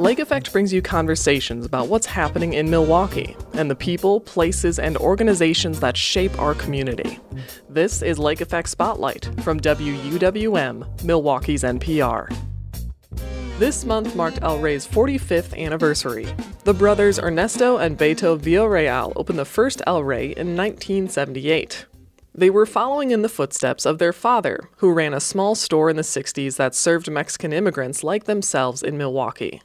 Lake Effect brings you conversations about what's happening in Milwaukee and the people, places, and organizations that shape our community. This is Lake Effect Spotlight from WUWM, Milwaukee's NPR. This month marked El Rey's 45th anniversary. The brothers Ernesto and Beto Villarreal opened the first El Rey in 1978. They were following in the footsteps of their father, who ran a small store in the 60s that served Mexican immigrants like themselves in Milwaukee.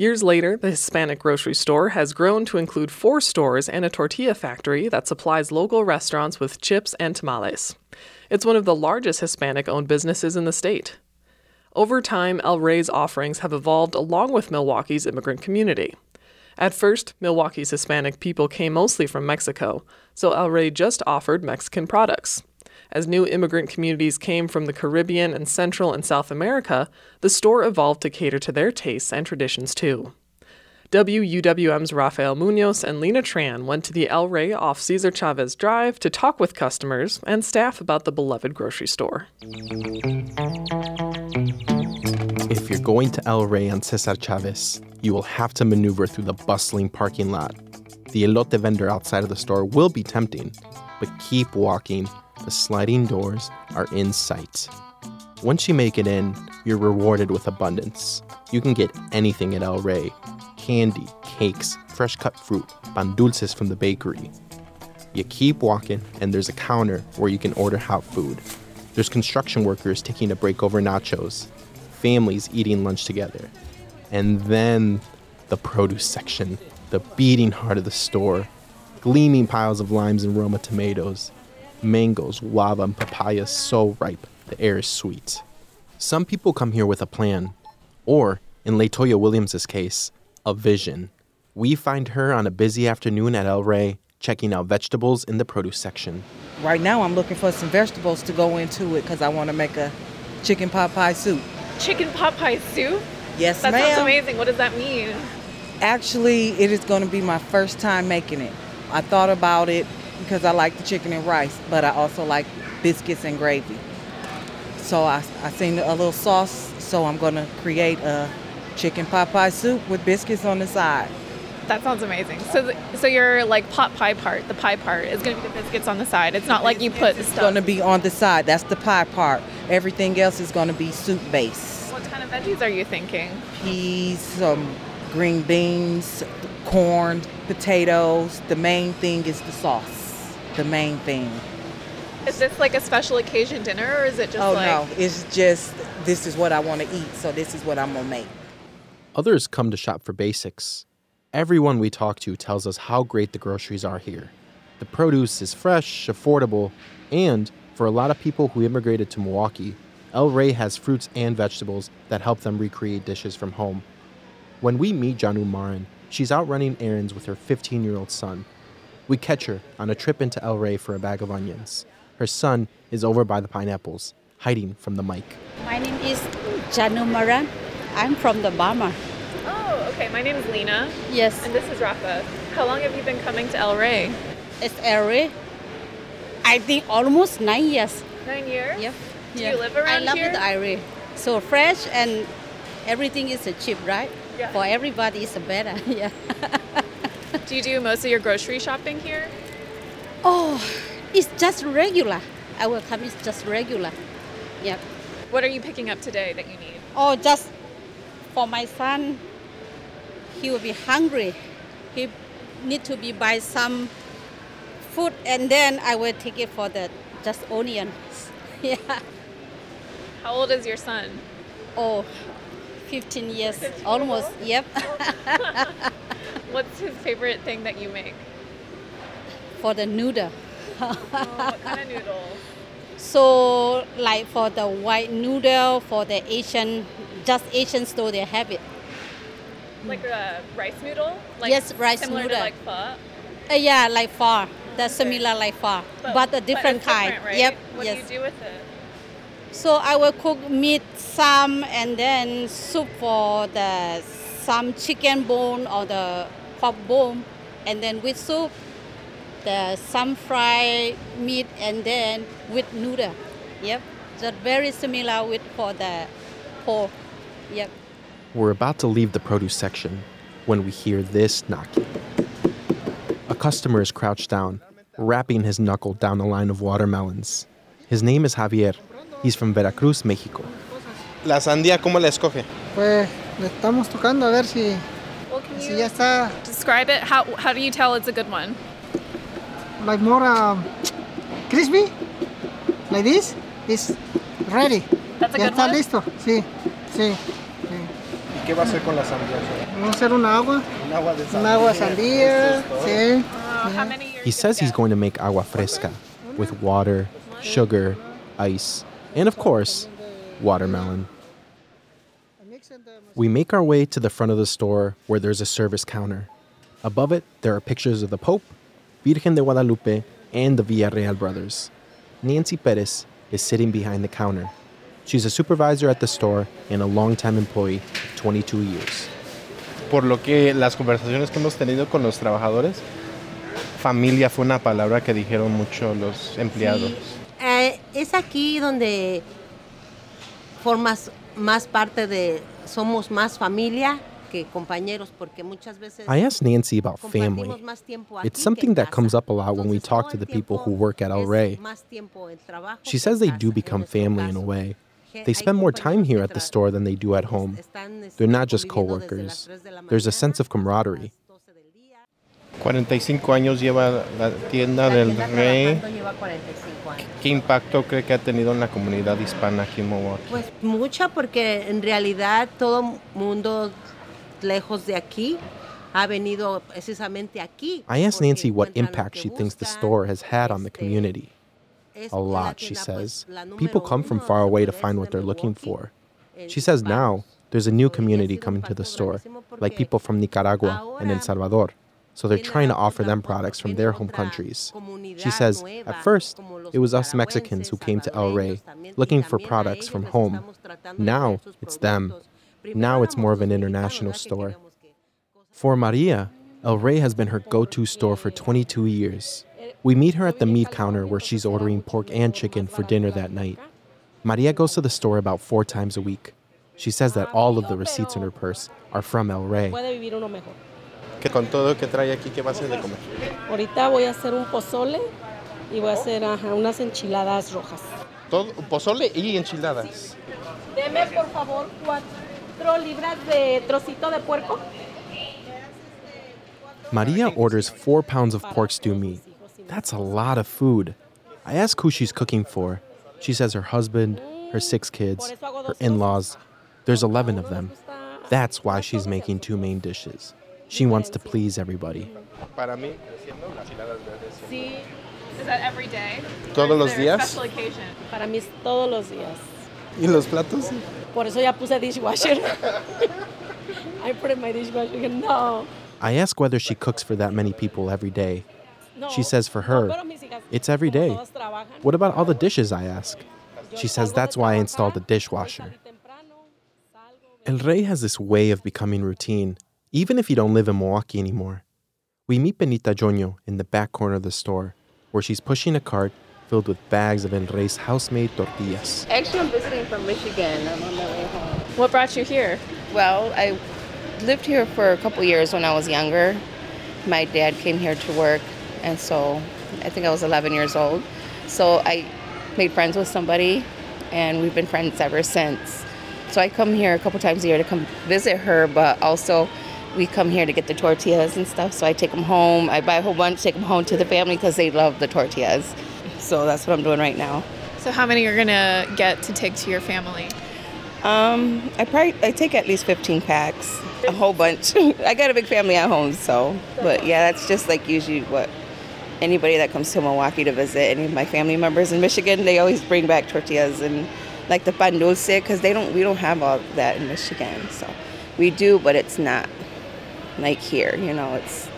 Years later, the Hispanic grocery store has grown to include four stores and a tortilla factory that supplies local restaurants with chips and tamales. It's one of the largest Hispanic owned businesses in the state. Over time, El Rey's offerings have evolved along with Milwaukee's immigrant community. At first, Milwaukee's Hispanic people came mostly from Mexico, so El Rey just offered Mexican products. As new immigrant communities came from the Caribbean and Central and South America, the store evolved to cater to their tastes and traditions too. WUWM's Rafael Muñoz and Lina Tran went to the El Rey off Cesar Chavez Drive to talk with customers and staff about the beloved grocery store. If you're going to El Rey on Cesar Chavez, you will have to maneuver through the bustling parking lot. The elote vendor outside of the store will be tempting, but keep walking. The sliding doors are in sight. Once you make it in, you're rewarded with abundance. You can get anything at El Rey candy, cakes, fresh cut fruit, pan dulces from the bakery. You keep walking, and there's a counter where you can order hot food. There's construction workers taking a break over nachos, families eating lunch together. And then the produce section, the beating heart of the store, gleaming piles of limes and Roma tomatoes, mangoes, guava, and papayas so ripe, the air is sweet. Some people come here with a plan, or, in Latoya Williams' case, a vision. We find her on a busy afternoon at El Rey, checking out vegetables in the produce section. Right now, I'm looking for some vegetables to go into it because I want to make a chicken pot pie soup. Chicken pot pie soup? Yes, that ma'am. sounds amazing. What does that mean? Actually, it is going to be my first time making it. I thought about it because I like the chicken and rice, but I also like biscuits and gravy. So I, I seen a little sauce, so I'm going to create a chicken pot pie soup with biscuits on the side. That sounds amazing. So, the, so your like pot pie part, the pie part, is going to be the biscuits on the side. It's not like you put the It's stuff. going to be on the side. That's the pie part. Everything else is going to be soup base. What kind of veggies are you thinking? Peas, some green beans, corn, potatoes. The main thing is the sauce. The main thing. Is this like a special occasion dinner, or is it just oh like? no, it's just this is what I want to eat, so this is what I'm gonna make. Others come to shop for basics. Everyone we talk to tells us how great the groceries are here. The produce is fresh, affordable, and for a lot of people who immigrated to Milwaukee, El Rey has fruits and vegetables that help them recreate dishes from home. When we meet Janu Marin, she's out running errands with her 15 year old son. We catch her on a trip into El Rey for a bag of onions. Her son is over by the pineapples, hiding from the mic. My name is Janu Maran. I'm from the Bama. Oh, okay. My name is Lina, Yes, and this is Rafa. How long have you been coming to El Rey? it's El Rey. I think almost nine years. Nine years. Yep. Do yeah. you live around I love here? the area. So fresh and everything is cheap, right? Yeah. For everybody, it's better. yeah. Do you do most of your grocery shopping here? Oh, it's just regular. Our come is just regular. Yep. What are you picking up today that you need? Oh, just for my son. He will be hungry. He need to be buy some food, and then I will take it for the just onions. yeah. How old is your son? Oh, 15 years, 15 almost. Yep. What's his favorite thing that you make? for the noodle. Oh, what kind of noodles? So, like for the white noodle, for the Asian, just Asian store they have it. Like a rice noodle? Like Yes, rice similar noodle. to like pho? Uh, yeah, like far. That's similar like far, but, a different it's kind. different, right? Yep. What yes. do you do with it? So I will cook meat, some, and then soup for the some chicken bone or the pork bone, and then with soup, the some fried meat, and then with noodle. Yep, just very similar with for the pork. Yep. We're about to leave the produce section when we hear this knocking. A customer is crouched down, rapping his knuckle down the line of watermelons. His name is Javier. He's from Veracruz, Mexico. La sandía, ¿cómo la escoge? Pues le estamos tocando a ver si, Well, si ya está describe it? How how do you tell it's a good one? like more um, crispy, like this, is ready. That's a ya good está one? listo, sí, sí. ¿Y qué va a hacer con la sandía? Vamos a hacer una agua, Un agua de un agua sandía, sí. Uh, how many years? He says he's going to make agua fresca with water, sugar, ice, and of course, watermelon. We make our way to the front of the store where there's a service counter. Above it, there are pictures of the Pope, Virgen de Guadalupe, and the Villarreal brothers. Nancy Perez is sitting behind the counter. She's a supervisor at the store and a longtime employee of 22 years. Por lo que las conversaciones que hemos tenido con los trabajadores, familia fue una palabra que dijeron mucho los empleados. Sí. Es aquí donde formas más parte de, somos más familia que compañeros, porque muchas veces I asked Nancy about family. compartimos más tiempo aquí It's something that comes up a lot when we talk to the people who work at El es Rey. más tiempo el trabajo She says they do become family in a way. They spend more time here at the store than they do at home. They're not just conviviendo desde coworkers. las 3 de la There's a sense of camaraderie. las 12 del día. 45 años lleva la tienda La del tienda Rey. Trabajando lleva 45 años. ¿Qué impacto cree que ha tenido en la comunidad hispana aquí en Milwaukee? Pues mucha porque en realidad todo mundo lejos de aquí ha venido precisamente aquí. I asked Nancy what impact she thinks the store has had on the community. A lot, she says. People come from far away to find what they're looking for. She says now there's a new So, y ha community coming to the store, like people from Nicaragua and El Salvador. So they're trying to offer them products from their home countries. She says, at first, it was us Mexicans who came to El Rey looking for products from home. estamos tratando de Now it's them. Now it's more of an international mexicanos, ¿verdad? que store. For Maria, El Rey has been her go to store for 22 years. We meet her at the meat counter where she's ordering pork and chicken for dinner that night. Maria goes to the store about four times a week. She says that all of the receipts in her purse are from El Rey. Que con todo que trae aquí, ¿qué va a hacer de comer? Ahorita voy a hacer un pozole y voy a hacer ajá, unas enchiladas rojas. Todo, pozole y enchiladas. Deme por favor cuatro libras de trocito de puerco. Maria orders four pounds of pork stew meat. That's a lot of food. I ask who she's cooking for. She says her husband, her six mm, kids, her in laws. There's 11 of them. That's why she's making two main dishes. She wants to please everybody. Para mí, haciendo las enchiladas verdes. See, is that every day? ¿Todos los días? Special occasion. Para mí es todos los días. ¿Y los platos? Por eso ya puse dishwasher. I put in my dishwasher. No. I ask whether she cooks for that many people every day. She says for her, pero mis hijas, it's every como day. todas trabajan, What about all the dishes? I ask. She says that's why I installed a dishwasher. salir temprano, salgo, El Rey has this way of becoming routine, even if you don't live in Milwaukee anymore. We meet Benita Joño in the back corner of the store, where she's pushing a cart filled with bags of El Rey's house-made tortillas. Actually, I'm visiting from Michigan. I'm on my way home. What brought you here? Well, I lived here for a couple years when I was younger. My dad came here to work, and so I think I was 11 years old. So I made friends with somebody, and we've been friends ever since. So I come here a couple times a year to come visit her, but also we come here to get the tortillas and stuff. So I take them home. I buy a whole bunch, take them home to the family because they love the tortillas. So that's what I'm doing right now. So how many you're gonna get to take to your family? Um, I probably I take at least 15 packs, a whole bunch. I got a big family at home, so but yeah, that's just like usually what anybody that comes to Milwaukee to visit. Any of my family members in Michigan, they always bring back tortillas and like the pan dulce because they don't we don't have all that in Michigan. So we do, but it's not like here. You know, it's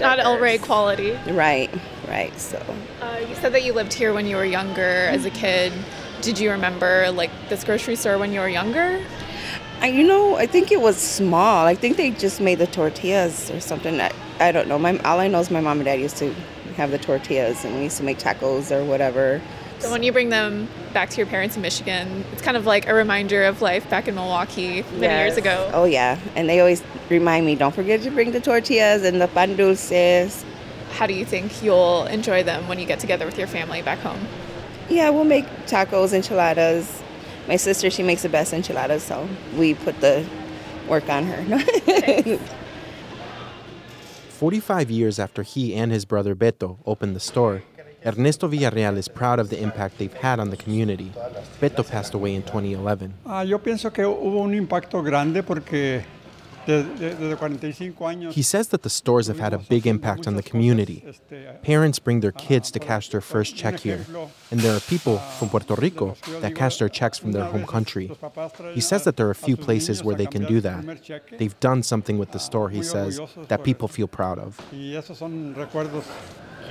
Not El Rey quality. right, right. So Uh, you said that you lived here when you were younger as a kid. Did you remember like this grocery store when you were younger? I, you know, I think it was small. I think they just made the tortillas or something. I, I don't know. My all I know is my mom and dad used to have the tortillas, and we used to make tacos or whatever. So when you bring them back to your parents in Michigan, it's kind of like a reminder of life back in Milwaukee many years ago. Oh yeah, and they always remind me, don't forget to bring the tortillas and the pan dulces. How do you think you'll enjoy them when you get together with your family back home? Yeah, we'll make tacos, enchiladas. My sister, she makes the best enchiladas, so we put the work on her. 45 years after he and his brother Beto opened the store, Ernesto Villarreal is proud of the impact they've had on the community. Beto passed away in 2011. Ah, yo pienso que hubo un impacto grande porque desde, desde 45 años. He says that the stores have had a big impact on the community. Parents bring their kids to cash their first check here, and there are people from Puerto Rico that cash their checks from their home country. He says that there are a few places where they can do that. They've done something with the store, he says, that people feel proud of.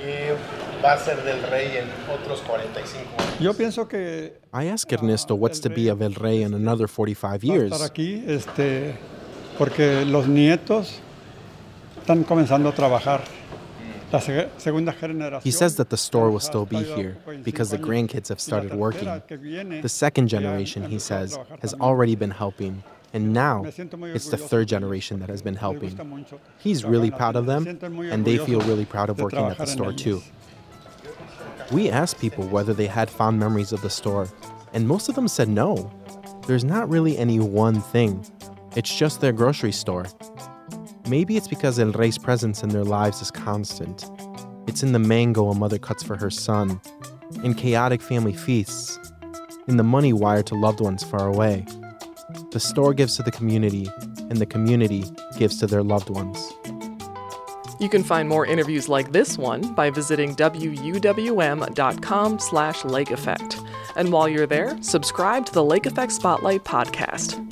Y esos son recuerdos. ¿Qué va a ser del rey en otros 45 años? Yo pienso que I ask Ernesto what's to be of El Rey in another 45 years. estar aquí este, porque los nietos están comenzando a trabajar. La se- segunda generación. He says that the store will still be here because the grandkids have started working. The second generation, he says, has already been helping, and now it's the third generation that has been helping. He's really proud of them, and they feel really proud of working at the store too. We asked people whether they had fond memories of the store, and most of them said no. There's not really any one thing, it's just their grocery store. Maybe it's because El Rey's presence in their lives is constant. It's in the mango a mother cuts for her son, in chaotic family feasts, in the money wired to loved ones far away. The store gives to the community, and the community gives to their loved ones. You can find more interviews like this one by visiting wuwm.com slash lake effect. And while you're there, subscribe to the Lake Effect Spotlight podcast.